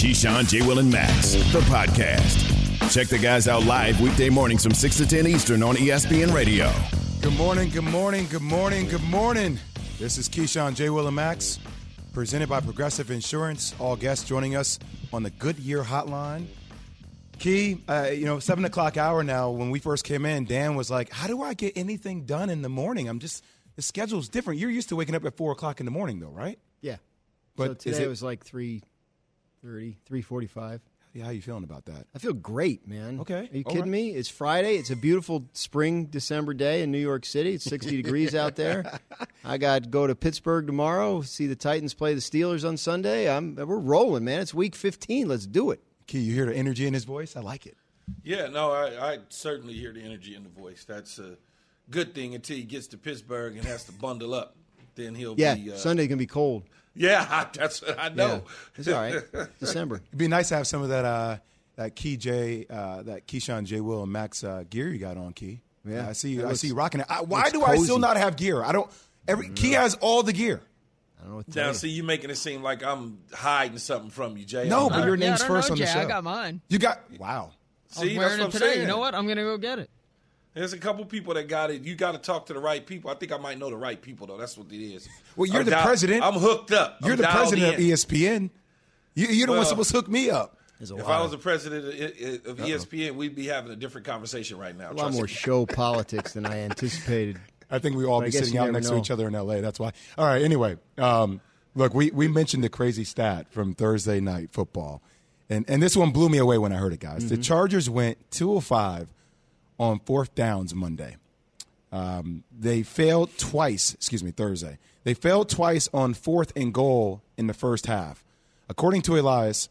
Keyshawn, J. Will, and Max, the podcast. Check the guys out live weekday mornings from 6 to 10 Eastern on ESPN Radio. Good morning, good morning, good morning, good morning. This is Keyshawn, J. Will, and Max, presented by Progressive Insurance. All guests joining us on the Goodyear Hotline. Key, uh, you know, 7 o'clock hour now. When we first came in, Dan was like, How do I get anything done in the morning? I'm just, the schedule's different. You're used to waking up at 4 o'clock in the morning, though, right? Yeah. But so today it- it was like 3.30, 3.45. Yeah, how you feeling about that? I feel great, man. Okay, Are you all kidding right. me? It's Friday. It's a beautiful spring December day in New York City. It's 60 degrees out there. I got to go to Pittsburgh tomorrow, see the Titans play the Steelers on Sunday. I'm we're rolling, man. It's week 15. Let's do it. Key, you hear the energy in his voice? I like it. Yeah, no, I, I certainly hear the energy in the voice. That's a good thing until he gets to Pittsburgh and has to bundle up. Then he'll Yeah, be. Uh, Sunday's going to be cold. Yeah, that's what I know. Yeah. It's all right. December. It'd be nice to have some of that uh, that Key J, uh, that Keyshawn J. Will and Max uh, gear you got on Key. Yeah. I see you. It I see you rocking it. I, why looks do I still not have gear? I don't. Every Key has all the gear. I don't know what to tell Now, you. see, you making it seem like I'm hiding something from you, Jay. No, but not. your yeah, I name's don't first know, on the Jay. show. I got mine. You got wow. See, I was that's wearing what it I'm today. saying. You know what? I'm gonna go get it. There's a couple people that got it. You got to talk to the right people. I think I might know the right people, though. That's what it is. Well, you're I'm the dial- president. I'm hooked up. You're I'm the dialed president of E. ESPN. You, you're the one Well- supposed to hook me up. If lot, I was the president of- of ESPN, we'd be having a different conversation right now. a lot more me. show politics than I anticipated. I think we all But be sitting out never next to each other in L.A. That's why. All right. Anyway, um, look, we, we mentioned the crazy stat from Thursday night football, and and this one blew me away when I heard it, guys. The Chargers went two of five on fourth downs Monday. Um, they failed twice. Excuse me, Thursday. They failed twice on fourth and goal in the first half. According to Elias,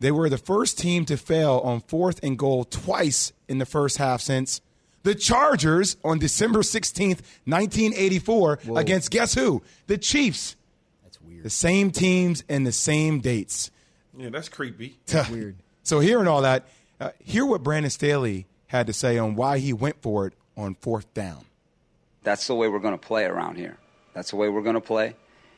they were the first team to fail on fourth and goal twice in the first half since the Chargers on December 16th, 1984, against guess who? The Chiefs. That's weird. The same teams and the same dates. Yeah, that's creepy. That's Weird. So, hearing all that, uh, hear what Brandon Staley had to say on why he went for it on fourth down. that's the way we're going to play around here. That's the way we're going to play.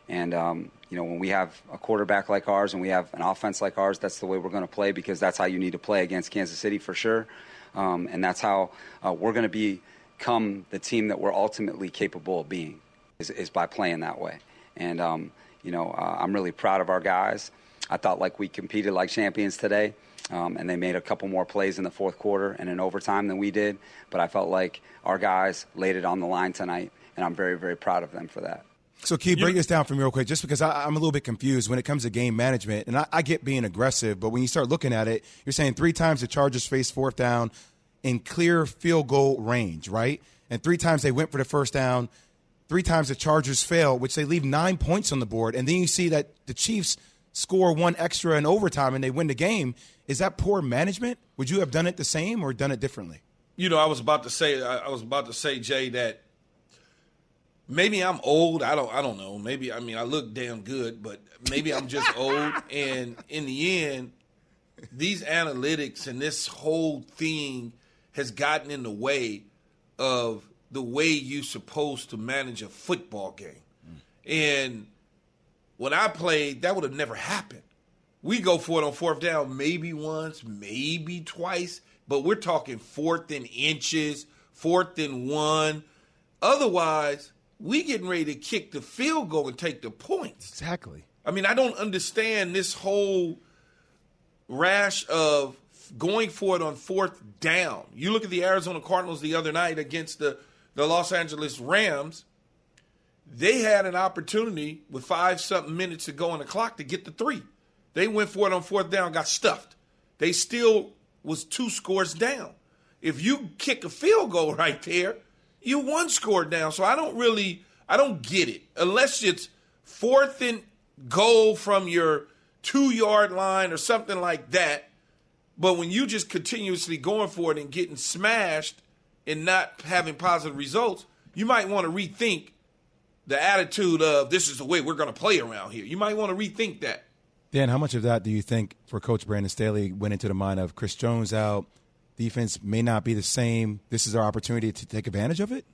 And, um, you know, when we have a quarterback like ours and we have an offense like ours, that's the way we're going to play because that's how you need to play against Kansas City for sure. Um, and that's how uh, we're going to become the team that we're ultimately capable of being is, is by playing that way. And, um, you know, uh, I'm really proud of our guys. I thought like we competed like champions today. Um, and they made a couple more plays in the fourth quarter and in overtime than we did. But I felt like our guys laid it on the line tonight, and I'm very, very proud of them for that. So, Key, break this down for me real quick, just because I, I'm a little bit confused when it comes to game management. And I, I get being aggressive, but when you start looking at it, you're saying three times the Chargers faced fourth down in clear field goal range, right? And three times they went for the first down. Three times the Chargers failed, which they leave nine points on the board. And then you see that the Chiefs score one extra in overtime and they win the game. Is that poor management? Would you have done it the same or done it differently? You know, I was about to say, I was about to say, Jay, that maybe I'm old. I don't, I don't know. Maybe I mean I look damn good, but maybe I'm just old. And in the end, these analytics and this whole thing has gotten in the way of the way you're supposed to manage a football game. Mm. And when I played, that would have never happened. We go for it on fourth down, maybe once, maybe twice, but we're talking fourth and inches, fourth and one. Otherwise, we getting ready to kick the field goal and take the points. Exactly. I mean, I don't understand this whole rash of going for it on fourth down. You look at the Arizona Cardinals the other night against the, the Los Angeles Rams. They had an opportunity with five something minutes to go on the clock to get the three. They went for it on fourth down, got stuffed. They still was two scores down. If you kick a field goal right there, you one score down. So I don't really, I don't get it unless it's fourth and goal from your two yard line or something like that. But when you just continuously going for it and getting smashed and not having positive results, you might want to rethink the attitude of this is the way we're going to play around here. You might want to rethink that. Dan, how much of that do you think for Coach Brandon Staley went into the mind of Chris Jones out? Defense may not be the same. This is our opportunity to take advantage of it.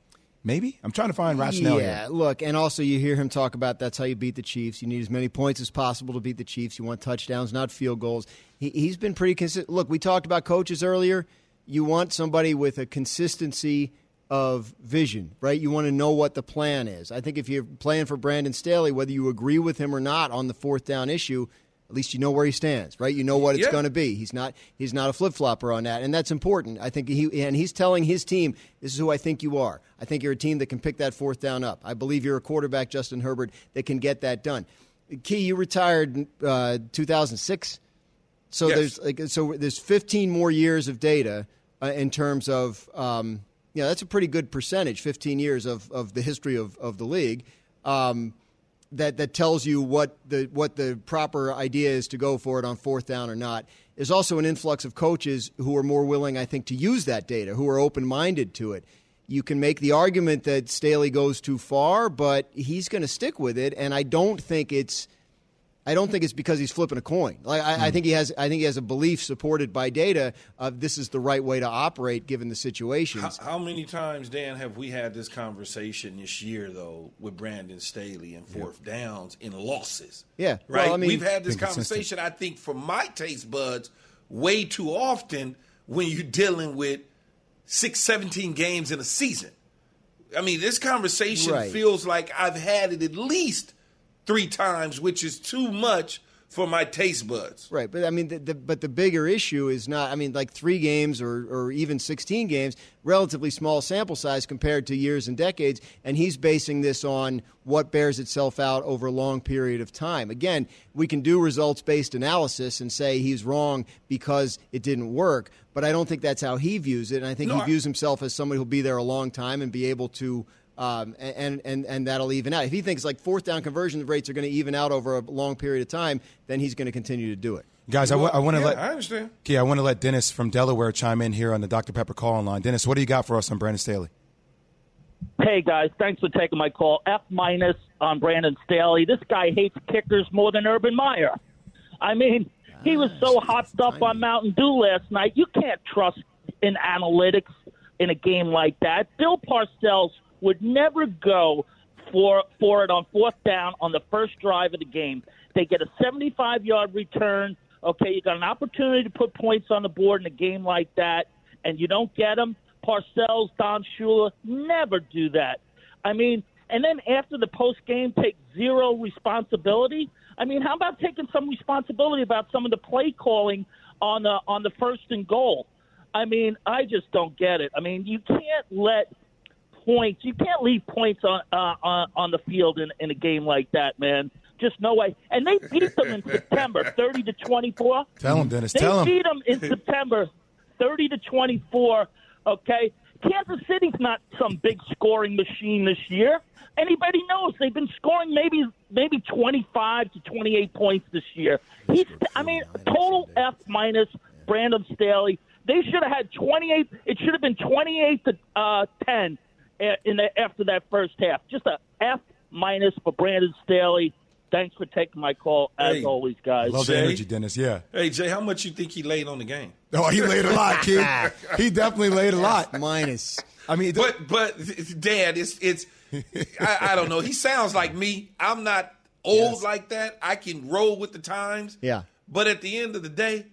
Maybe I'm trying to find rationale. Yeah, here. look, and also you hear him talk about that's how you beat the Chiefs. You need as many points as possible to beat the Chiefs. You want touchdowns, not field goals. He, he's been pretty consistent. Look, we talked about coaches earlier. You want somebody with a consistency of vision, right? You want to know what the plan is. I think if you're playing for Brandon Staley, whether you agree with him or not on the fourth down issue, least you know where he stands, right? You know what it's Yeah. going to be. He's not he's not a flip flopper on that, and that's important. I think he and he's telling his team, "This is who I think you are. I think you're a team that can pick that fourth down up. I believe you're a quarterback, Justin Herbert, that can get that done." Key, you retired in uh, 2006, so Yes. there's like so there's 15 more years of data uh, in terms of um, yeah, that's a pretty good percentage. 15 years of of the history of of the league. Um, that that tells you what the what the proper idea is to go for it on fourth down or not. There's also an influx of coaches who are more willing, I think, to use that data, who are open minded to it. You can make the argument that Staley goes too far, but he's going to stick with it, and I don't think it's. I don't think it's because he's flipping a coin. Like I, I hmm. think he has, I think he has a belief supported by data of this is the right way to operate given the situations. How, how many times, Dan, have we had this conversation this year, though, with Brandon Staley and fourth downs in losses? Yeah. Right? Well, I mean- We've had this conversation, I think, for my taste buds, way too often when you're dealing with six, 17 games in a season. I mean, this conversation Right. feels like I've had it at least three times, which is too much for my taste buds. Right, but I mean, the, the, but the bigger issue is not. I mean, like three games or, or even sixteen games, relatively small sample size compared to years and decades, and he's basing this on what bears itself out over a long period of time. Again, we can do results based analysis and say he's wrong because it didn't work, but I don't think that's how he views it, and I think No, he I- views himself as somebody who'll be there a long time and be able to. Um, and, and and that'll even out. If he thinks like fourth down conversion rates are going to even out over a long period of time, then he's going to continue to do it. Guys, I want to Yeah, let I understand. Okay, I want to let Dennis from Delaware chime in here on the Dr. Pepper call line. Dennis, what do you got for us on Brandon Staley? Hey guys, thanks for taking my call. F minus on Brandon Staley. This guy hates kickers more than Urban Meyer. I mean, he was so hopped up on Mountain Dew last night. You can't trust in analytics in a game like that. Bill Parcells would never go for for it on fourth down on the first drive of the game. They get a 75 yard return. Okay, you got an opportunity to put points on the board in a game like that, and you don't get them. Parcells, Don Shula never do that. I mean, and then after the post game, take zero responsibility. I mean, how about taking some responsibility about some of the play calling on the on the first and goal? I mean, I just don't get it. I mean, you can't let points. You can't leave points on uh, on, on the field in, in a game like that, man. Just no way. And they beat them in September, thirty to twenty four. Tell him, Dennis. They Tell him. beat them in September, thirty to twenty-four. Okay, Kansas City's not some big scoring machine this year. Anybody knows they've been scoring maybe maybe twenty-five to twenty-eight points this year. He's, I mean, total F minus. Brandon Staley. They should have had twenty-eight. It should have been twenty-eight to uh, ten uh, in the, after that first half. Just a F minus for Brandon Staley. Thanks for taking my call as Hey. always, guys. Love the energy, Dennis. Yeah. Hey, Jay, how much you think he laid on the game? Oh, he laid a lot, kid. He definitely laid a lot. Minus. I mean, But but Dad, it's it's I, I don't know. He sounds like me. I'm not old like that. I can roll with the times. Yeah. But at the end of the day,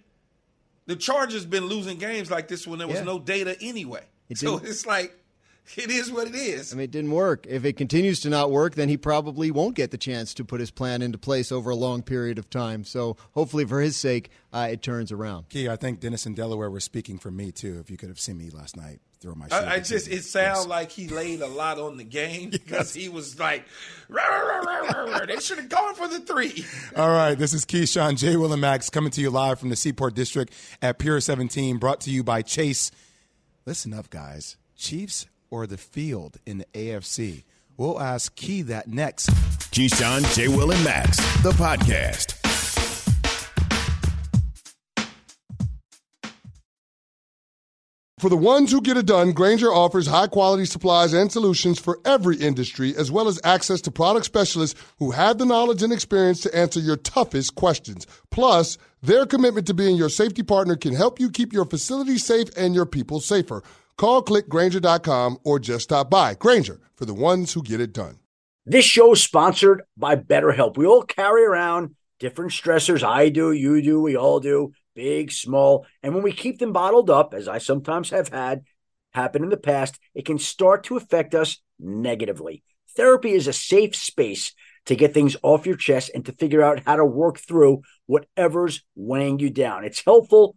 the Chargers been losing games like this when there was Yeah. no data anyway. It so didn't- it's like it is what it is. I mean, it didn't work. If it continues to not work, then he probably won't get the chance to put his plan into place over a long period of time. So hopefully, for his sake, uh, it turns around. Key, I think Dennis and Delaware were speaking for me too. If you could have seen me last night, throw my. shoulder I, I just it sounds like he laid a lot on the game because he was like, "Rah, rah, rah, rah, rah, they should have gone for the three. All right, this is Keyshawn J. Will and Max coming to you live from the Seaport District at Pier 17, brought to you by Chase. Listen up, guys. Chiefs or the field in the AFC? We'll ask Key that next. Keyshawn, J. Will, and Max, the podcast. For the ones who get it done, Grainger offers high quality supplies and solutions for every industry, as well as access to product specialists who have the knowledge and experience to answer your toughest questions. Plus, their commitment to being your safety partner can help you keep your facility safe and your people safer. Call clickgrainger.com or just stop by. Grainger for the ones who get it done. This show is sponsored by BetterHelp. We all carry around different stressors. I do, you do, we all do, big, small. And when we keep them bottled up, as I sometimes have had happen in the past, it can start to affect us negatively. Therapy is a safe space to get things off your chest and to figure out how to work through whatever's weighing you down. It's helpful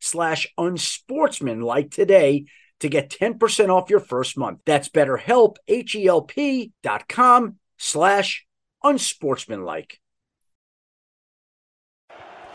slash unsportsmanlike today to get 10% off your first month. That's betterhelp, H-E-L-P dot com slash unsportsmanlike.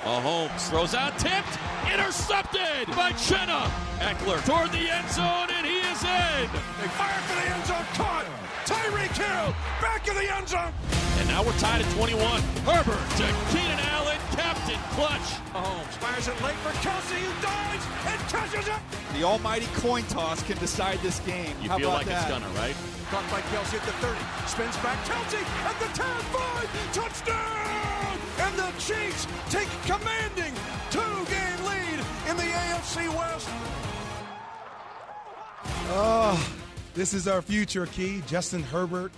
Mahomes throws out, tipped, intercepted by Chenna. Ekeler toward the end zone, and he is in. They fire for the end zone, caught. Tyreek Hill, back of the end zone. And now we're tied at 21. Herbert to Keenan Allen, captain clutch. Mahomes fires it late for Kelce, who dives and catches it. The almighty coin toss can decide this game. You How feel about like that? it's gonna, right? Caught by Kelce at the 30. Spins back Kelce at the 10, 5. Touchdown! And the Chiefs take commanding two-game lead in the AFC West. Oh, this is our future, Key. Justin Herbert.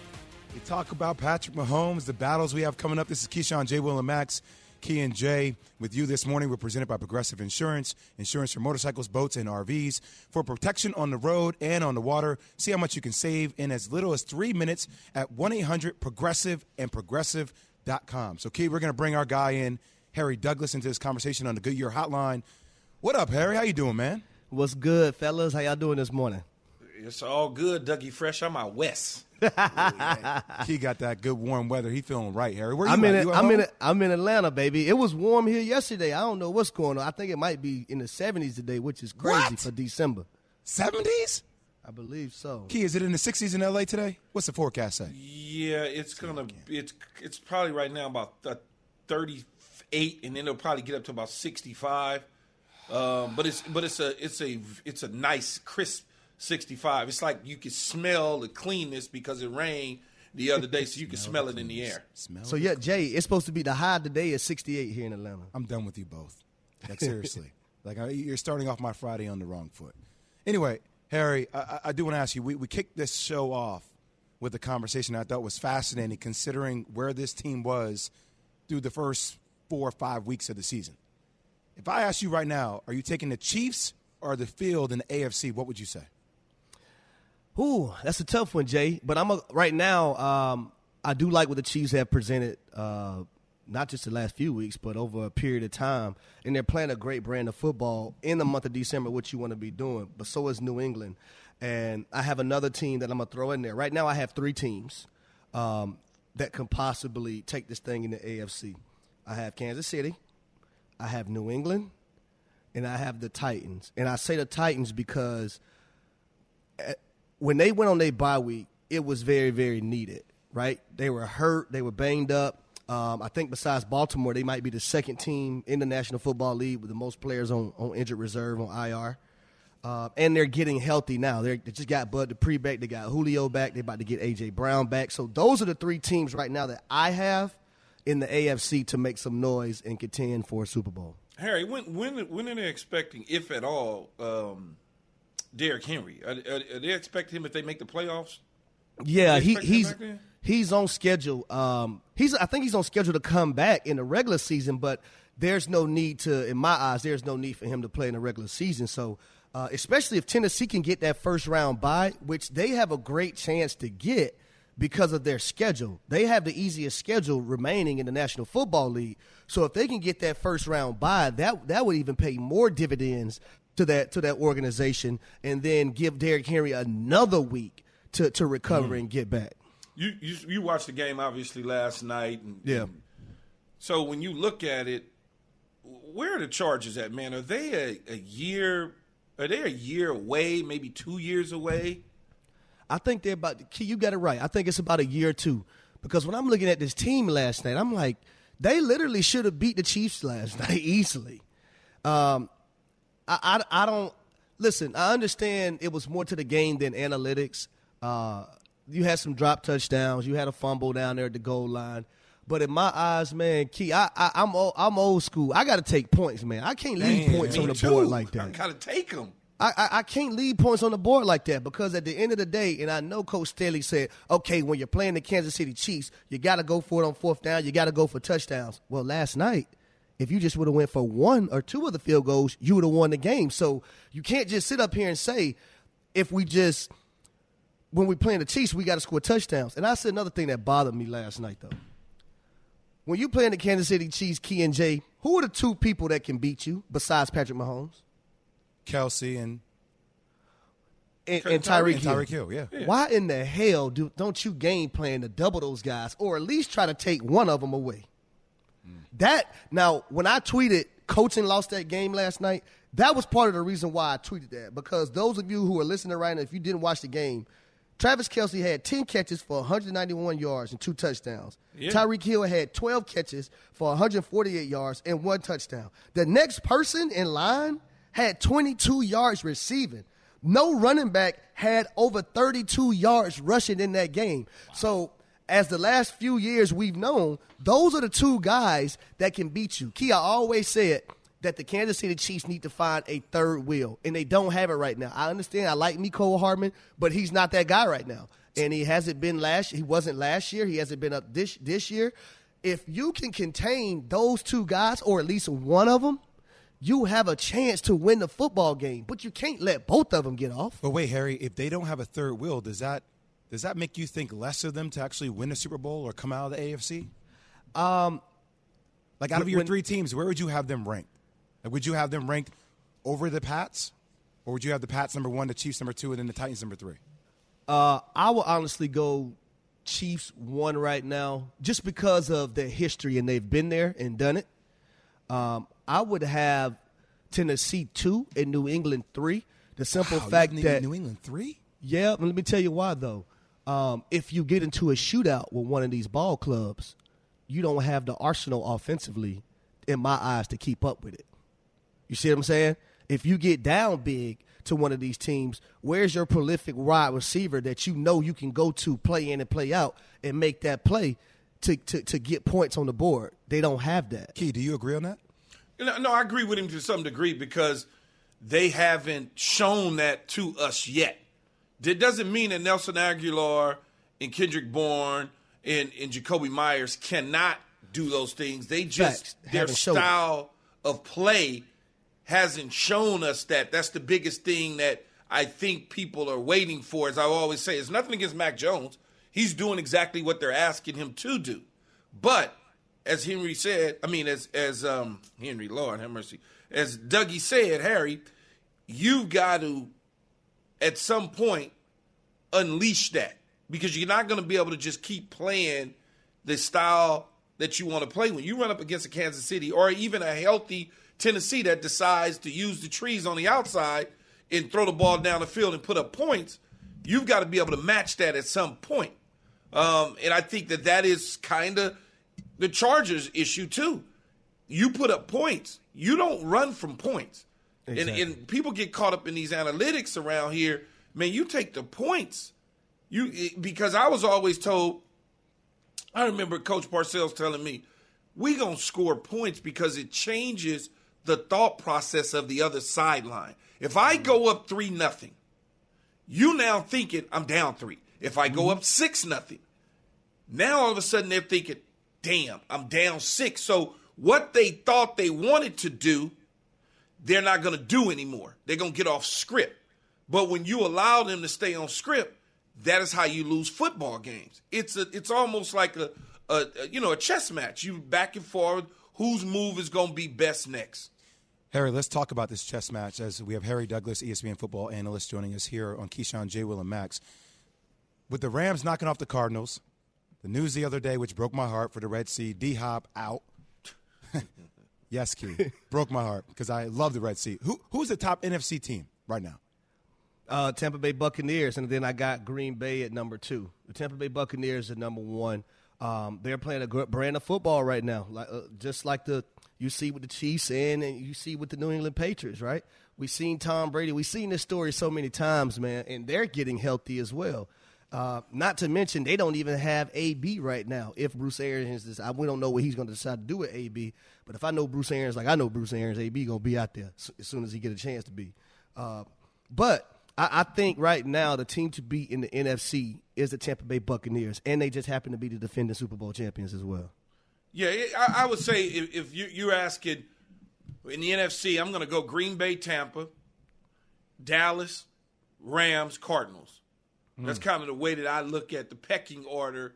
We talk about Patrick Mahomes, the battles we have coming up. This is Keyshawn J. Will and Max. Key and Jay with you this morning. We're presented by Progressive Insurance, insurance for motorcycles, boats, and RVs. For protection on the road and on the water, see how much you can save in as little as three minutes at 1 800 Progressive and Progressive.com. So, Key, we're going to bring our guy in, Harry Douglas, into this conversation on the Goodyear Hotline. What up, Harry? How you doing, man? What's good, fellas? How y'all doing this morning? It's all good, Dougie Fresh. I'm out west. he got that good warm weather. He feeling right, Harry. Where you I'm at? in. You at I'm in. home? I'm in Atlanta, baby. It was warm here yesterday. I don't know what's going on. I think it might be in the 70s today, which is crazy What? for December. 70s? I believe so. Key, is it in the 60s in LA today? What's the forecast say? Yeah, it's gonna. It's it's probably right now about uh, 38, and then it'll probably get up to about 65. Um, but it's but it's a it's a it's a nice crisp 65. It's like you can smell the cleanness because it rained the other day, so you can smell it in the air. Smell So yeah, Jay, it's supposed to be the high today is 68 here in Atlanta. I'm done with you both. Like seriously, like I, you're starting off my Friday on the wrong foot. Anyway, Harry, I, I- I do want to ask you. We we kicked this show off with a conversation I thought was fascinating, considering where this team was through the first four or five weeks of the season. If I ask you right now, are you taking the Chiefs or the field in the AFC? What would you say? Ooh, that's a tough one, Jay. But I'm a, right now. Um, I do like what the Chiefs have presented, uh, not just the last few weeks, but over a period of time. And they're playing a great brand of football in the month of December, which you want to be doing. But so is New England. And I have another team that I'm gonna throw in there. Right now, I have three teams um, that can possibly take this thing in the AFC. I have Kansas City, I have New England, and I have the Titans. And I say the Titans because when they went on their bye week, it was very, very needed, right? They were hurt, they were banged up. Um, I think besides Baltimore, they might be the second team in the National Football League with the most players on, on injured reserve on IR. Uh, and they're getting healthy now. They're, they just got Bud Dupree back. They got Julio back. They're about to get A.J. Brown back. So those are the three teams right now that I have in the AFC to make some noise and contend for a Super Bowl. Harry, when when when are they expecting, if at all, um, Derrick Henry? Are, are, are they expecting him if they make the playoffs? Yeah, he, he's he's on schedule. Um, he's I think he's on schedule to come back in the regular season, but there's no need to, in my eyes, there's no need for him to play in the regular season. So, uh, especially if Tennessee can get that first round bye, which they have a great chance to get because of their schedule. They have the easiest schedule remaining in the National Football League. So if they can get that first round bye, that that would even pay more dividends to that to that organization, and then give Derrick Henry another week to to recover and get back. You, you you watched the game obviously last night, and Yeah. and so when you look at it, where are the Chargers at, man? Are they a, a year? Are they a year away? Maybe two years away I think they're about. Key, you got it right. I think it's about a year or two. Because when I'm looking at this team last night, I'm like, they literally should have beat the Chiefs last night easily. Um, I, I, I don't listen. I understand it was more to the game than analytics. Uh, you had some drop touchdowns. You had a fumble down there at the goal line. But in my eyes, man, Key, I, I, I'm old, I'm old school. I got to take points, man. I can't leave Man, points on the too. board like that. I gotta take them. I, I, I can't leave points on the board like that because at the end of the day, and I know Coach Staley said, okay, when you're playing the Kansas City Chiefs, you got to go for it on fourth down. You got to go for touchdowns. Well, last night, if you just would have went for one or two of the field goals, you would have won the game. So you can't just sit up here and say, if we just when we playing the Chiefs, we got to score touchdowns. And I said another thing that bothered me last night though. When you playing the Kansas City Chiefs, Key and Jay, who are the two people that can beat you besides Patrick Mahomes? Kelce and and, and Tyreek Hill. Tyreek Hill, yeah. Why in the hell do don't you game plan to double those guys, or at least try to take one of them away? That now, when I tweeted coaching lost that game last night, that was part of the reason why I tweeted that because those of you who are listening right now, if you didn't watch the game, Travis Kelce had 10 catches for 191 yards and two touchdowns. Yeah. Tyreek Hill had 12 catches for 148 yards and one touchdown. The next person in line had 22 yards receiving. No running back had over 32 yards rushing in that game. So, as the last few years we've known, those are the two guys that can beat you. Key, I always said that the Kansas City Chiefs need to find a third wheel, and they don't have it right now. I understand. I like Mecole Hardman, but he's not that guy right now, and he hasn't been last. He wasn't last year. He hasn't been up this this year. If you can contain those two guys, or at least one of them, you have a chance to win the football game. But you can't let both of them get off. But wait, Harry, if they don't have a third wheel, does that does that make you think less of them to actually win a Super Bowl or come out of the AFC? Um, Like out of your when- three teams, where would you have them ranked? Like, would you have them ranked over the Pats, or would you have the Pats number one, the Chiefs number two, and then the Titans number three? Uh, I will honestly go Chiefs one right now, just because of their history and they've been there and done it. Um, I would have Tennessee two and New England three. The simple Wow, fact that New England three. yeah, let me tell you why though. Um, if you get into a shootout with one of these ball clubs, you don't have the arsenal offensively, in my eyes, to keep up with it. You see what I'm saying? If you get down big to one of these teams, where's your prolific wide receiver that you know you can go to play in and play out and make that play to, to, to get points on the board? They don't have that. Key, do you agree on that? No, no, I agree with him to some degree because they haven't shown that to us yet. That doesn't mean that Nelson Agholor and Kendrick Bourne and, and Jakobi Meyers cannot do those things. They just Facts. their it. style of play hasn't shown us that. That's the biggest thing that I think people are waiting for. As I always say, it's nothing against Mac Jones. He's doing exactly what they're asking him to do. But as Henry said, I mean, as as um, Henry, Lord have mercy, as Dougie said, Harry, you've got to at some point unleash that because you're not going to be able to just keep playing the style that you want to play when you run up against a Kansas City or even a healthy Tennessee that decides to use the trees on the outside and throw the ball down the field and put up points. You've got to be able to match that at some point. Um, and I think that that is kind of the Chargers' issue too. You put up points. You don't run from points. And, Exactly. and people get caught up in these analytics around here. Man, you take the points. You because I was always told. I remember Coach Parcells telling me, "We gonna score points because it changes the thought process of the other sideline. If I mm-hmm. go up three nothing, you now thinking I'm down three. If I go mm-hmm. up six nothing, now all of a sudden they're thinking, damn, I'm down six. So what they thought they wanted to do, they're not going to do anymore. They're going to get off script. But when you allow them to stay on script, that is how you lose football games. It's a, it's almost like a, a, a you know a chess match. You back and forward. Whose move is going to be best next? Harry, let's talk about this chess match as we have Harry Douglas, ESPN football analyst, joining us here on Keyshawn, J. Will, and Max. With the Rams knocking off the Cardinals, the news the other day, which broke my heart for the Red Sea, D Hop out. yes, Key. broke my heart because I love the Red Sea. Who, who's the top NFC team right now? Uh, Tampa Bay Buccaneers, and then I got Green Bay at number two. The Tampa Bay Buccaneers at number one. Um, they're playing a brand of football right now, like uh, just like the you see with the Chiefs and you see with the New England Patriots, right? We've seen Tom Brady. We've seen this story so many times, man, and they're getting healthy as well. Uh, not to mention, they don't even have AB right now. If Bruce Arians is, we don't know what he's going to decide to do with AB. But if I know Bruce Arians, like I know Bruce Arians, AB going to be out there as soon as he get a chance to be. Uh, but I, I, think right now the team to beat in the NFC is the Tampa Bay Buccaneers, and they just happen to be the defending Super Bowl champions as well. Yeah, I, I would say if, if you, you're asking in the NFC, I'm going to go Green Bay, Tampa, Dallas, Rams, Cardinals. Mm. That's kind of the way that I look at the pecking order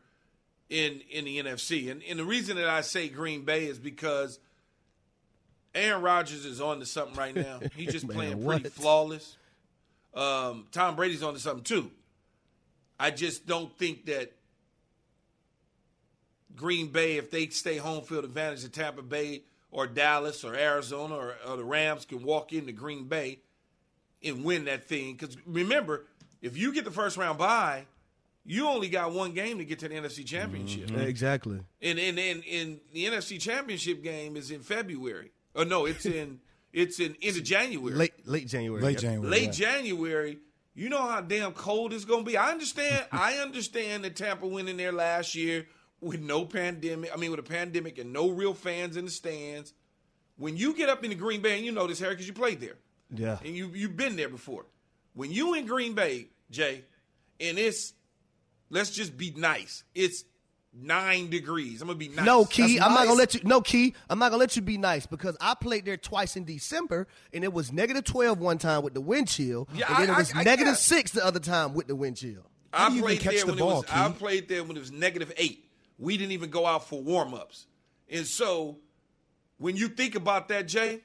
in in the NFC. And, and the reason that I say Green Bay is because Aaron Rodgers is on to something right now. He's just Man, playing pretty what? flawless. Um, Tom Brady's on to something too. I just don't think that Green Bay, if they stay home field advantage of Tampa Bay or Dallas or Arizona or, or the Rams, can walk into Green Bay and win that thing. Because remember, if you get the first round bye, you only got one game to get to the NFC Championship. Mm-hmm. Exactly. And and, and and the NFC Championship game is in February. Oh no, it's in it's in end of January. Late late January. Late January. Late yeah. January. You know how damn cold it's gonna be. I understand. I understand that Tampa went in there last year with no pandemic. I mean, with a pandemic and no real fans in the stands. When you get up in the Green Bay, and you know this, Harry, because you played there. Yeah. And you you've been there before. When you in Green Bay, Jay, and it's let's just be nice. It's nine degrees. I'm gonna be nice. No, Key, That's I'm nice. not gonna let you. No, Key, I'm not gonna let you be nice because I played there twice in December, and it was negative 12 one time with the wind chill, yeah, and then I, it was I, I, negative six the other time with the wind chill. I played there when ball, it was. Key? I played there when it was negative eight. We didn't even go out for warm ups, and so when you think about that, Jay,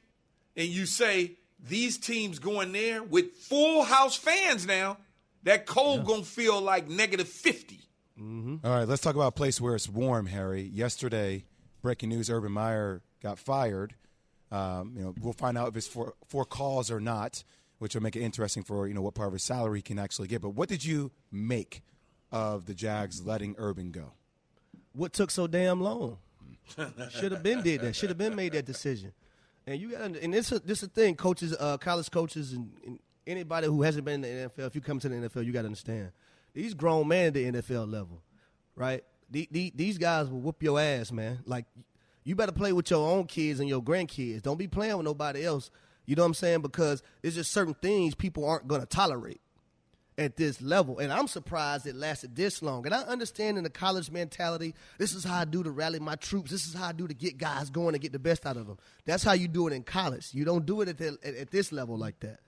and you say these teams going there with full house fans now, that cold yeah. gonna feel like negative 50. Mm-hmm. All right, let's talk about a place where it's warm, Harry. Yesterday, breaking news: Urban Meyer got fired. Um, you know, we'll find out if it's for for cause or not, which will make it interesting for you know what part of his salary he can actually get. But what did you make of the Jags letting Urban go? What took so damn long? Should have been did that. Should have been made that decision. And you got and this this is the thing, coaches, uh, college coaches, and, and, anybody who hasn't been in the NFL. If you come to the NFL, you got to understand these grown men at the NFL level, right? The, the, these guys will whoop your ass, man. Like you better play with your own kids and your grandkids. Don't be playing with nobody else. You know what I'm saying? Because there's just certain things people aren't to tolerate at this level. And I'm surprised it lasted this long. And I understand in the college mentality, this is how I do to rally my troops. This is how I do to get guys going and get the best out of them. That's how you do it in college. You don't do it at, the, at, at this level like that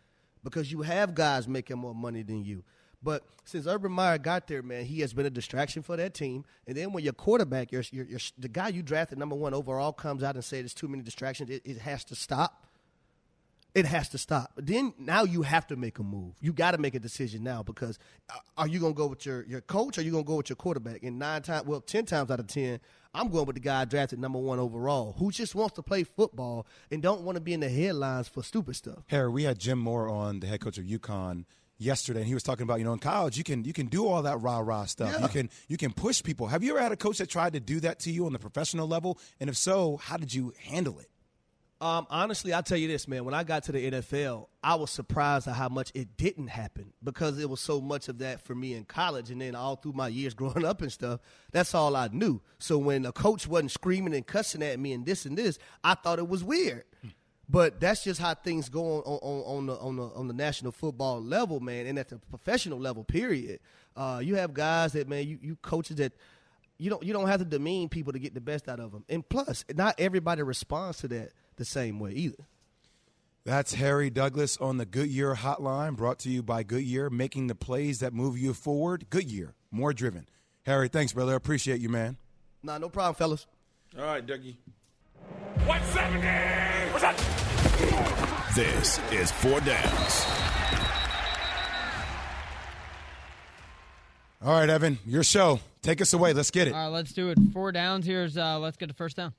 because you have guys making more money than you. But since Urban Meyer got there, man, he has been a distraction for that team. And then when your quarterback, your, your, your the guy you drafted number one overall, comes out and says there's too many distractions, it, it has to stop it has to stop. Then now you have to make a move. You got to make a decision now because uh, are you going to go with your, your coach or are you going to go with your quarterback? And nine times, well, ten times out of ten, I'm going with the guy drafted number one overall who just wants to play football and don't want to be in the headlines for stupid stuff. Harry, we had Jim Mora on, the head coach of UConn yesterday, and he was talking about you know in college you can you can do all that rah rah stuff. Yeah. You can you can push people. Have you ever had a coach that tried to do that to you on the professional level? And if so, how did you handle it? Um, honestly, I'll tell you this, man. When I got to the NFL, I was surprised at how much it didn't happen because it was so much of that for me in college. And then all through my years growing up and stuff, that's all I knew. So when a coach wasn't screaming and cussing at me and this and this, I thought it was weird. But that's just how things go on, on, on, the, on, the, on the national football level, man, and at the professional level, period. Uh, you have guys that, man, you, you coaches that you don't, you don't have to demean people to get the best out of them. And plus, not everybody responds to that the same way either. That's Harry Douglas on the Goodyear Hotline, brought to you by Goodyear, making the plays that move you forward. Goodyear, more driven. Harry, thanks, brother. Appreciate you, man. Nah, no problem, fellas. All right, Dougie. 170! What's up? This is Four Downs. All right, Evan, your show. Take us away. Let's get it. All right, let's do it. Four downs. Here's uh, let's get the first down.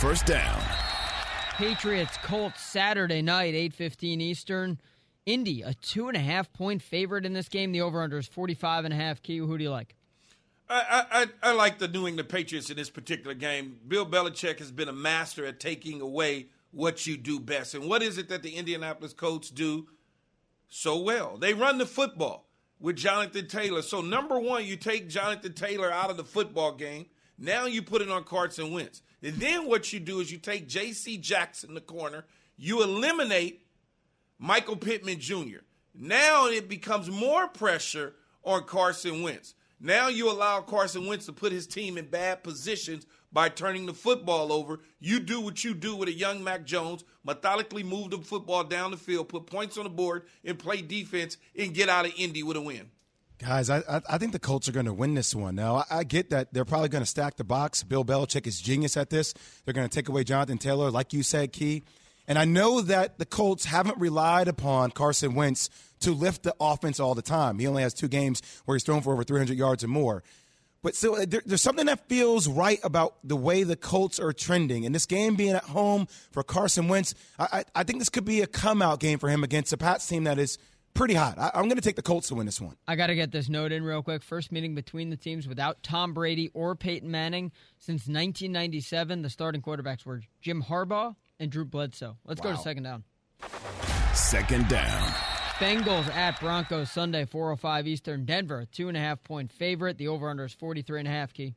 First down. Patriots Colts Saturday night, 8:15 Eastern. Indy, a two and a half point favorite in this game. The over/under is 45 and a half. Key, who do you like? I, I, I like the New England Patriots in this particular game. Bill Belichick has been a master at taking away what you do best. And what is it that the Indianapolis Colts do so well? They run the football with Jonathan Taylor. So, number one, you take Jonathan Taylor out of the football game. Now you put it on Carson Wentz. And then what you do is you take J.C. Jackson, in the corner, you eliminate Michael Pittman Jr. Now it becomes more pressure on Carson Wentz. Now you allow Carson Wentz to put his team in bad positions by turning the football over. You do what you do with a young Mac Jones, methodically move the football down the field, put points on the board, and play defense and get out of Indy with a win. Guys, I, I think the Colts are going to win this one. Now, I, I get that they're probably going to stack the box. Bill Belichick is genius at this. They're going to take away Jonathan Taylor, like you said, Key. And I know that the Colts haven't relied upon Carson Wentz to lift the offense all the time. He only has two games where he's thrown for over 300 yards or more. But still, uh, there, there's something that feels right about the way the Colts are trending. And this game being at home for Carson Wentz, I, I, I think this could be a come out game for him against a Pats team that is pretty hot. I, am going to take the Colts to win this one. I got to get this note in real quick. First meeting between the teams without Tom Brady or Peyton Manning since 1997. The starting quarterbacks were Jim Harbaugh and Drew Bledsoe. Let's wow. go to second down. Second down. Bengals at Broncos Sunday, 405 Eastern. Denver, two and a half point favorite. The over under is 43 and a half, Key.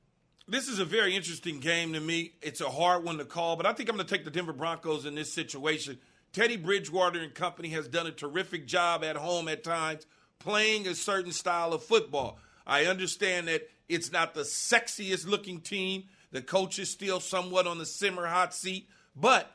This is a very interesting game to me. It's a hard one to call, but I think I'm going to take the Denver Broncos in this situation. Teddy Bridgewater and company has done a terrific job at home at times playing a certain style of football. I understand that it's not the sexiest looking team. The coach is still somewhat on the simmer hot seat, but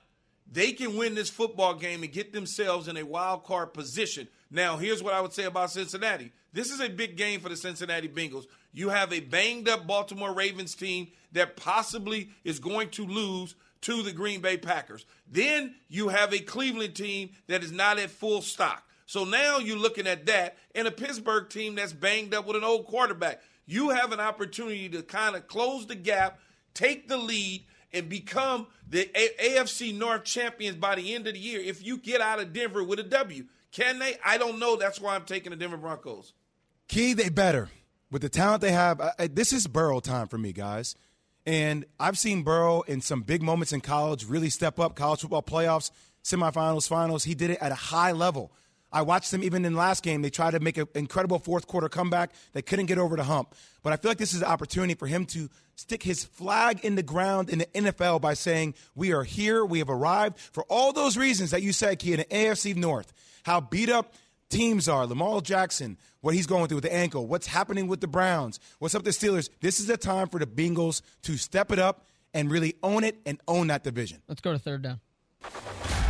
they can win this football game and get themselves in a wild card position. Now, here's what I would say about Cincinnati. This is a big game for the Cincinnati Bengals. You have a banged up Baltimore Ravens team that possibly is going to lose to the Green Bay Packers. Then you have a Cleveland team that is not at full stock. So now you're looking at that and a Pittsburgh team that's banged up with an old quarterback. You have an opportunity to kind of close the gap, take the lead, and become the A- AFC North champions by the end of the year if you get out of Denver with a W. Can they? I don't know. That's why I'm taking the Denver Broncos. Key, they better. With the talent they have, I, this is Burrow time for me, guys. And I've seen Burrow in some big moments in college really step up, college football playoffs, semifinals, finals. He did it at a high level. I watched them even in the last game. They tried to make an incredible fourth quarter comeback. They couldn't get over the hump. But I feel like this is an opportunity for him to stick his flag in the ground in the NFL by saying, We are here, we have arrived. For all those reasons that you said, Key, in the AFC North, how beat up teams are, Lamar Jackson, what he's going through with the ankle, what's happening with the Browns, what's up with the Steelers. This is the time for the Bengals to step it up and really own it and own that division. Let's go to third down.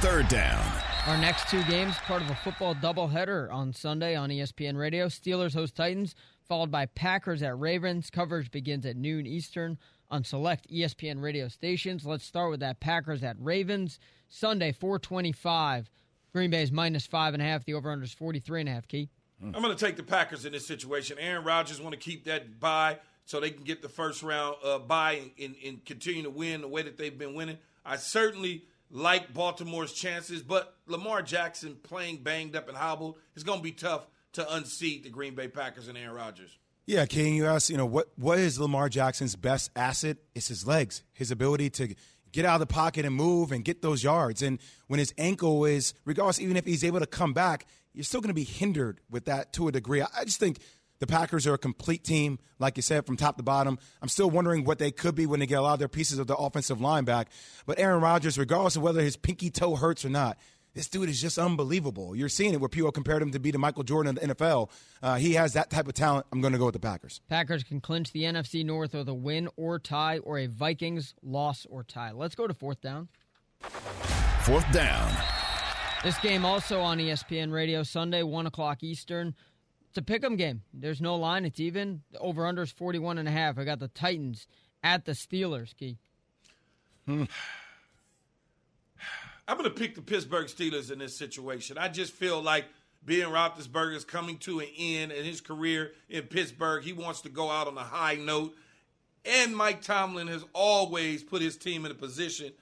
Third down. Our next two games, part of a football doubleheader on Sunday on ESPN Radio. Steelers host Titans, followed by Packers at Ravens. Coverage begins at noon Eastern on select ESPN radio stations. Let's start with that Packers at Ravens. Sunday, 425. Green Bay is minus five and a half. The over-under is 43 and a half, Key. I'm going to take the Packers in this situation. Aaron Rodgers want to keep that bye so they can get the first round uh, bye and, and continue to win the way that they've been winning. I certainly – like Baltimore's chances, but Lamar Jackson playing banged up and hobbled is going to be tough to unseat the Green Bay Packers and Aaron Rodgers. Yeah, King, you asked, you know, what what is Lamar Jackson's best asset? It's his legs, his ability to get out of the pocket and move and get those yards. And when his ankle is, regardless, even if he's able to come back, you're still going to be hindered with that to a degree. I just think the Packers are a complete team, like you said, from top to bottom. I'm still wondering what they could be when they get a lot of their pieces of the offensive line back. But Aaron Rodgers, regardless of whether his pinky toe hurts or not, this dude is just unbelievable. You're seeing it where people compared him to be the Michael Jordan of the NFL. Uh, he has that type of talent. I'm going to go with the Packers. Packers can clinch the NFC North with a win or tie or a Vikings loss or tie. Let's go to fourth down. Fourth down. This game also on ESPN Radio Sunday, 1 o'clock Eastern. It's a pick'em game. There's no line. It's even. The over under is 41 and a half. I got the Titans at the Steelers, Key. Hmm. I'm going to pick the Pittsburgh Steelers in this situation. I just feel like Ben Roethlisberger is coming to an end in his career in Pittsburgh. He wants to go out on a high note. And Mike Tomlin has always put his team in a position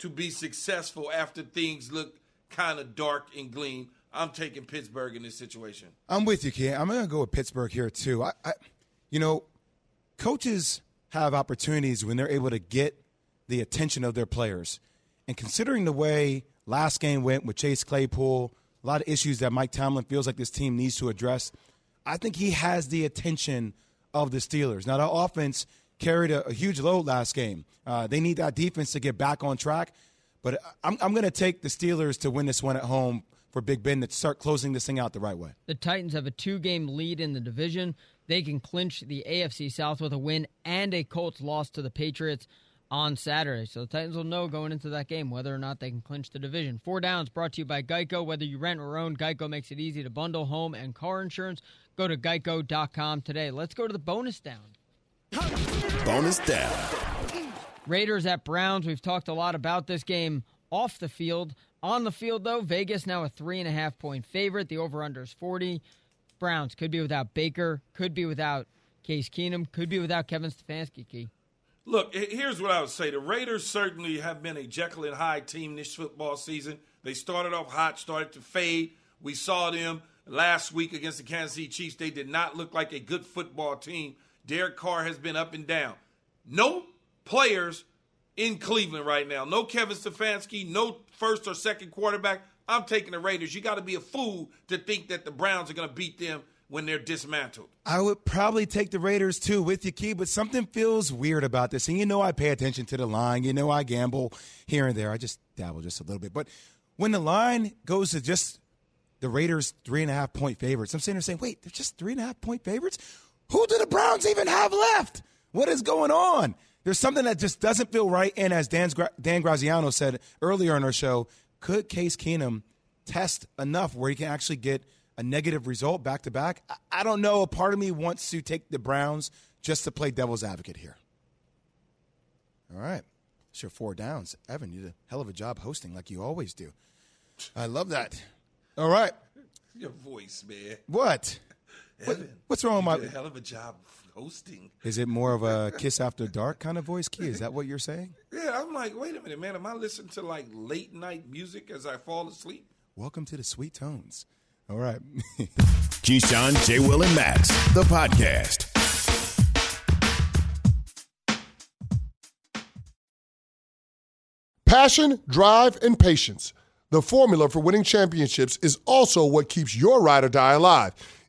to be successful after things look kind of dark and gleam. I'm taking Pittsburgh in this situation. I'm with you, Ken. I'm going to go with Pittsburgh here too. I, I, you know, coaches have opportunities when they're able to get the attention of their players, and considering the way last game went with Chase Claypool, a lot of issues that Mike Tomlin feels like this team needs to address. I think he has the attention of the Steelers. Now, the offense carried a, a huge load last game. Uh, they need that defense to get back on track. But I'm, I'm going to take the Steelers to win this one at home for Big Ben to start closing this thing out the right way. The Titans have a two game lead in the division. They can clinch the AFC South with a win and a Colts loss to the Patriots on Saturday. So the Titans will know going into that game whether or not they can clinch the division. Four Downs brought to you by Geico. Whether you rent or own, Geico makes it easy to bundle home and car insurance. Go to geico.com today. Let's go to the bonus down. Bonus down. Raiders at Browns. We've talked a lot about this game off the field. On the field, though, Vegas now a three and a half point favorite. The over under is 40. Browns could be without Baker, could be without Case Keenum, could be without Kevin Stefanski. Key. Look, here's what I would say. The Raiders certainly have been a Jekyll and Hyde team this football season. They started off hot, started to fade. We saw them last week against the Kansas City Chiefs. They did not look like a good football team. Derek Carr has been up and down. No players in Cleveland right now. No Kevin Stefanski, no first or second quarterback. I'm taking the Raiders. You got to be a fool to think that the Browns are going to beat them when they're dismantled. I would probably take the Raiders too with you, Key, but something feels weird about this. And you know, I pay attention to the line. You know, I gamble here and there. I just dabble just a little bit. But when the line goes to just the Raiders three and a half point favorites, I'm sitting there saying, wait, they're just three and a half point favorites? Who do the Browns even have left? What is going on? There's something that just doesn't feel right. And as Dan, Dan Graziano said earlier in our show, could Case Keenum test enough where he can actually get a negative result back to back? I don't know. A part of me wants to take the Browns just to play devil's advocate here. All right. It's your four downs. Evan, you did a hell of a job hosting like you always do. I love that. All right. Your voice, man. What? What, what's wrong with my? a hell of a job hosting. Is it more of a kiss after dark kind of voice key? Is that what you're saying? Yeah, I'm like, wait a minute, man. Am I listening to like late night music as I fall asleep? Welcome to the sweet tones. All right. Keyshawn, J. Will, and Max, the podcast. Passion, drive, and patience. The formula for winning championships is also what keeps your ride or die alive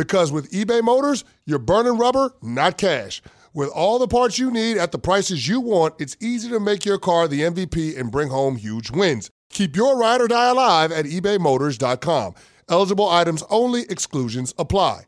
Because with eBay Motors, you're burning rubber, not cash. With all the parts you need at the prices you want, it's easy to make your car the MVP and bring home huge wins. Keep your ride or die alive at ebaymotors.com. Eligible items only, exclusions apply.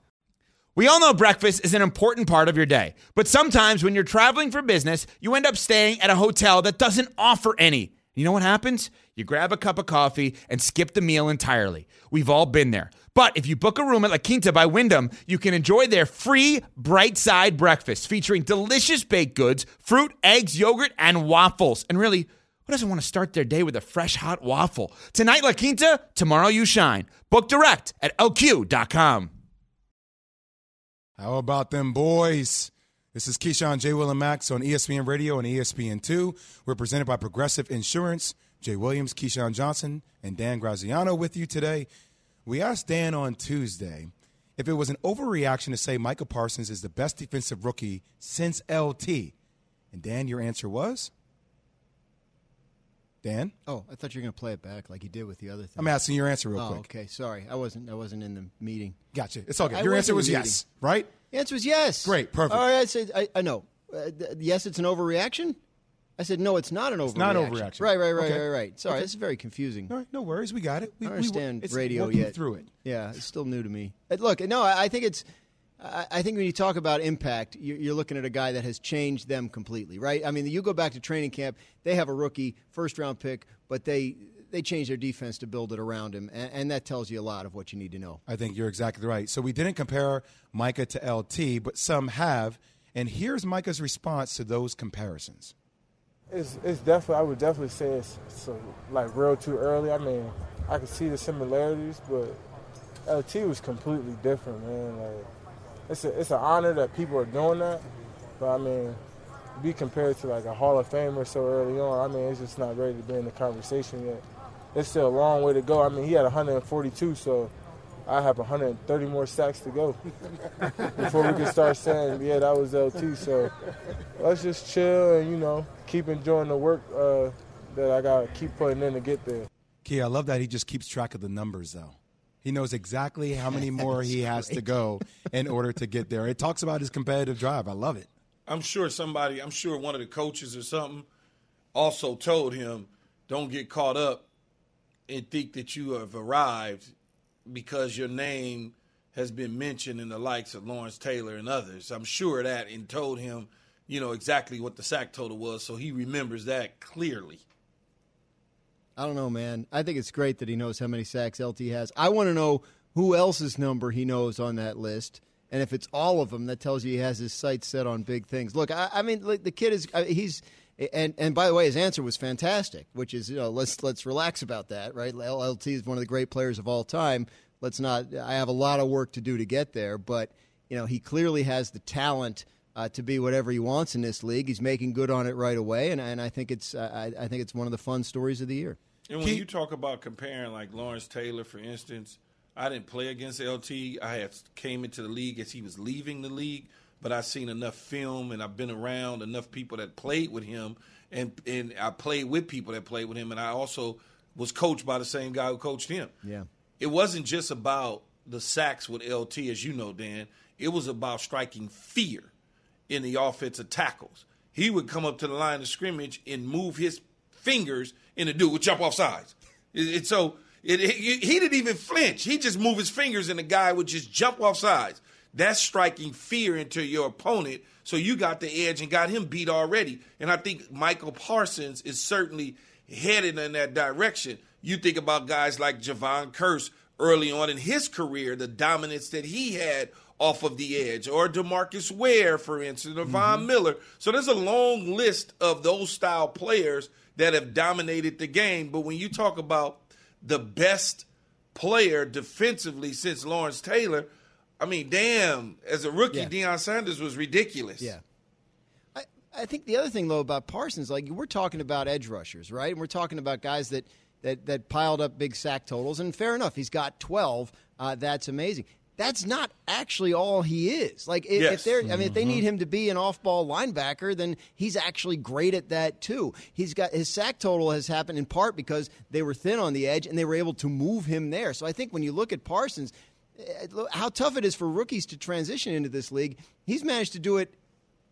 We all know breakfast is an important part of your day, but sometimes when you're traveling for business, you end up staying at a hotel that doesn't offer any. You know what happens? You grab a cup of coffee and skip the meal entirely. We've all been there. But if you book a room at La Quinta by Wyndham, you can enjoy their free bright side breakfast featuring delicious baked goods, fruit, eggs, yogurt, and waffles. And really, who doesn't want to start their day with a fresh hot waffle? Tonight, La Quinta, tomorrow, you shine. Book direct at lq.com. How about them boys? This is Keyshawn J. Will and Max on ESPN Radio and ESPN2. We're presented by Progressive Insurance. Jay Williams, Keyshawn Johnson, and Dan Graziano with you today. We asked Dan on Tuesday if it was an overreaction to say Micah Parsons is the best defensive rookie since LT. And Dan, your answer was? Dan? Oh, I thought you were going to play it back like you did with the other thing. I'm asking your answer real oh, quick. okay. Sorry. I wasn't I wasn't in the meeting. Gotcha. It's all good. Your answer was yes, right? The answer was yes. Great, perfect. All right, I said I, I know. Uh, th- yes, it's an overreaction. I said no, it's not an overreaction. It's not overreaction. Right, right, right, Okay. right, right. Sorry, Okay. this is very confusing. All right, no worries. We got it. We, I don't we- understand it's radio yet. through it. Yeah, it's still new to me. Uh, Look, no, I think it's. I I think when you talk about impact, you- you're looking at a guy that has changed them completely, right? I mean, you go back to training camp; they have a rookie first round pick, but they they changed their defense to build it around him, and, and that tells you a lot of what you need to know. I think you're exactly right. So we didn't compare Micah to LT, but some have. And here's Micah's response to those comparisons. It's, it's definitely, I would definitely say it's, like real too early. I mean, I can see the similarities, but LT was completely different, man. Like, it's a, it's an honor that people are doing that, but I mean, be compared to like a Hall of Famer so early on, I mean, it's just not ready to be in the conversation yet. It's still a long way to go. I mean, he had 142, so I have 130 more sacks to go before we can start saying, yeah, that was LT. So let's just chill and, you know, keep enjoying the work uh, that I got to keep putting in to get there. Key, I love that he just keeps track of the numbers, though. He knows exactly how many more he has to go in order to get there. It talks about his competitive drive. I love it. I'm sure somebody, I'm sure one of the coaches or something also told him, don't get caught up and think that you have arrived because your name has been mentioned in the likes of Lawrence Taylor and others. I'm sure that and told him, you know, exactly what the sack total was, so he remembers that clearly. I don't know, man. I think it's great that he knows how many sacks LT has. I want to know who else's number he knows on that list. And if it's all of them, that tells you he has his sights set on big things. Look, I, I mean, like, the kid is uh, he's and and by the way, his answer was fantastic, which is you know let's let's relax about that, right? LT is one of the great players of all time. Let's not. I have a lot of work to do to get there, but you know he clearly has the talent. Uh, to be whatever he wants in this league, he's making good on it right away, and, and I think it's uh, I, I think it's one of the fun stories of the year. And when you talk about comparing, like Lawrence Taylor, for instance, I didn't play against LT. I had came into the league as he was leaving the league, but I've seen enough film and I've been around enough people that played with him, and and I played with people that played with him, and I also was coached by the same guy who coached him. Yeah, it wasn't just about the sacks with LT, as you know, Dan. It was about striking fear in the offensive tackles. He would come up to the line of scrimmage and move his fingers, and the dude would jump off sides. It, it, so it, he didn't even flinch. He just moved his fingers, and the guy would just jump off sides. That's striking fear into your opponent. So you got the edge and got him beat already. And I think Michael Parsons is certainly headed in that direction. You think about guys like Jevon Kearse early on in his career, the dominance that he had off of the edge, or Demarcus Ware, for instance, or Von Mm-hmm. Miller. So there's a long list of those style players that have dominated the game. But when you talk about the best player defensively since Lawrence Taylor, I mean, damn, as a rookie, Yeah. Deion Sanders was ridiculous. Yeah. I, I think the other thing though about Parsons, like we're talking about edge rushers, right? And we're talking about guys that that that piled up big sack totals, and fair enough, he's got twelve. Uh, that's amazing. That's not actually all he is. Like if, Yes. if they're, I mean, if they need him to be an off-ball linebacker, then he's actually great at that too. He's got his sack total has happened in part because they were thin on the edge and they were able to move him there. So I think when you look at Parsons, look how tough it is for rookies to transition into this league. He's managed to do it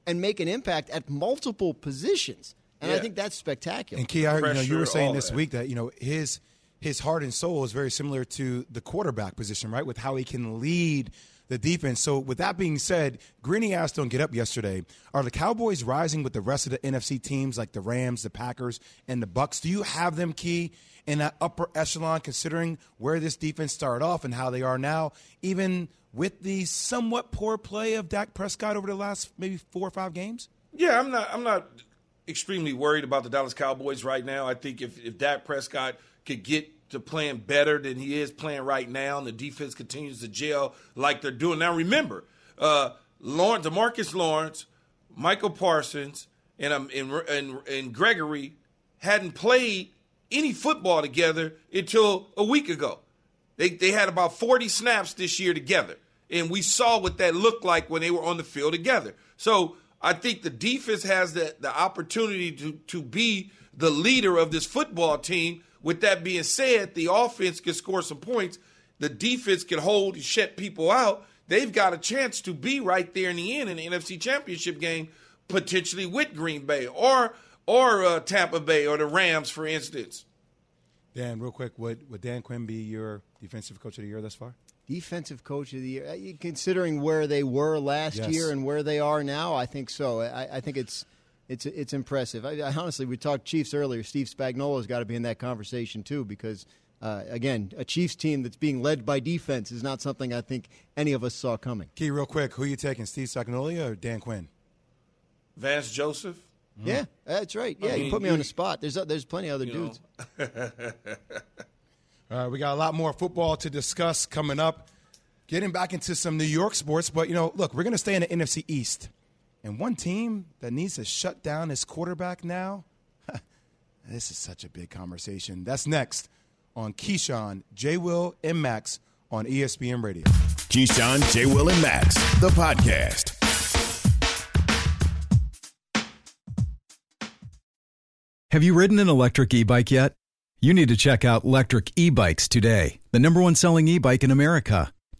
and make an impact at multiple positions. And I think that's spectacular. And Key, I, you know, you were saying this that. week that you know his his heart and soul is very similar to the quarterback position, right? With how he can lead the defense. So, with that being said, Greeny asked on Get Up yesterday: Are the Cowboys rising with the rest of the NFC teams like the Rams, the Packers, and the Bucs? Do you have them, Key, in that upper echelon, considering where this defense started off and how they are now, even with the somewhat poor play of Dak Prescott over the last maybe four or five games? Yeah, I'm not. I'm not extremely worried about the Dallas Cowboys right now. I think if if Dak Prescott could get to playing better than he is playing right now, and the defense continues to gel like they're doing now. Remember, uh, Lawrence, Demarcus Lawrence, Michael Parsons, and um, and, and and Gregory hadn't played any football together until a week ago. They they had about 40 snaps this year together. And we saw what that looked like when they were on the field together. So I think the defense has the, the opportunity to, to be the leader of this football team. With that being said, the offense can score some points. The defense can hold and shut people out. They've got a chance to be right there in the end in the NFC Championship game, potentially with Green Bay or or uh, Tampa Bay or the Rams, for instance. Dan, real quick, would would Dan Quinn be your defensive coach of the year thus far? Defensive coach of the year, Uh, considering where they were last Yes. year and where they are now, I think so. I, I think it's It's it's impressive. I, I honestly, we talked Chiefs earlier. Steve Spagnuolo's got to be in that conversation too, because uh, again, a Chiefs team that's being led by defense is not something I think any of us saw coming. Key, real quick, who are you taking, Steve Spagnuolo or Dan Quinn? Vance Joseph. Yeah, that's right. I Yeah, you put me you- on the spot. There's there's plenty of other dudes. All right, we got a lot more football to discuss coming up. Getting back into some New York sports, but you know, look, we're going to stay in the NFC East. And one team that needs to shut down its quarterback now, this is such a big conversation. That's next on Keyshawn, J. Will, and Max on ESPN Radio. Keyshawn, J. Will, and Max, the podcast. Have you ridden an electric e bike yet? You need to check out Electric E Bikes today, the number one selling e bike in America.